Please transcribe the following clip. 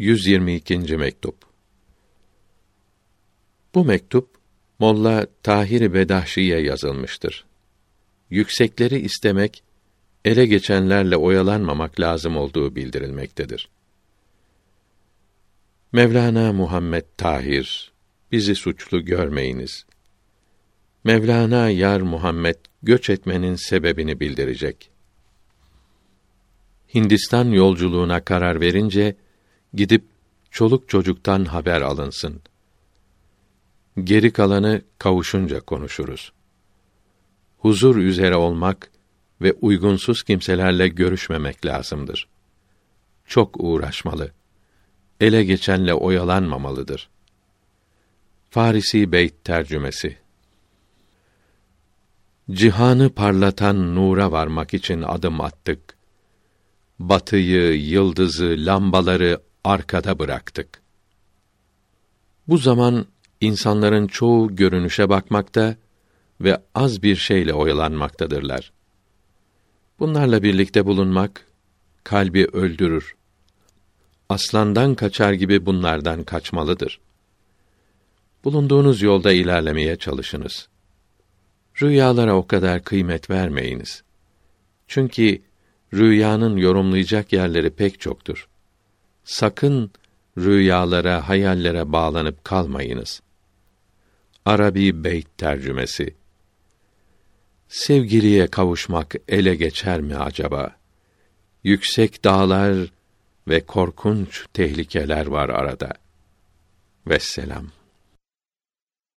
122. mektup. Bu mektup Molla Tahir Bedahşi'ye yazılmıştır. Yüksekleri istemek, ele geçenlerle oyalanmamak lazım olduğu bildirilmektedir. Mevlana Muhammed Tahir, bizi suçlu görmeyiniz. Mevlana Yar Muhammed göç etmenin sebebini bildirecek. Hindistan yolculuğuna karar verince gidip çoluk çocuktan haber alınsın. Geri kalanı kavuşunca konuşuruz. Huzur üzere olmak ve uygunsuz kimselerle görüşmemek lazımdır. Çok uğraşmalı. Ele geçenle oyalanmamalıdır. Farisi Beyt tercümesi Cihanı parlatan nura varmak için adım attık. Batıyı, yıldızı, lambaları arkada bıraktık. Bu zaman insanların çoğu görünüşe bakmakta ve az bir şeyle oyalanmaktadırlar. Bunlarla birlikte bulunmak kalbi öldürür. Aslandan kaçar gibi bunlardan kaçmalıdır. Bulunduğunuz yolda ilerlemeye çalışınız. Rüyalara o kadar kıymet vermeyiniz. Çünkü rüyanın yorumlayacak yerleri pek çoktur. Sakın rüyalara, hayallere bağlanıp kalmayınız. Arabi Beyt tercümesi Sevgiliye kavuşmak ele geçer mi acaba? Yüksek dağlar ve korkunç tehlikeler var arada. Vesselam.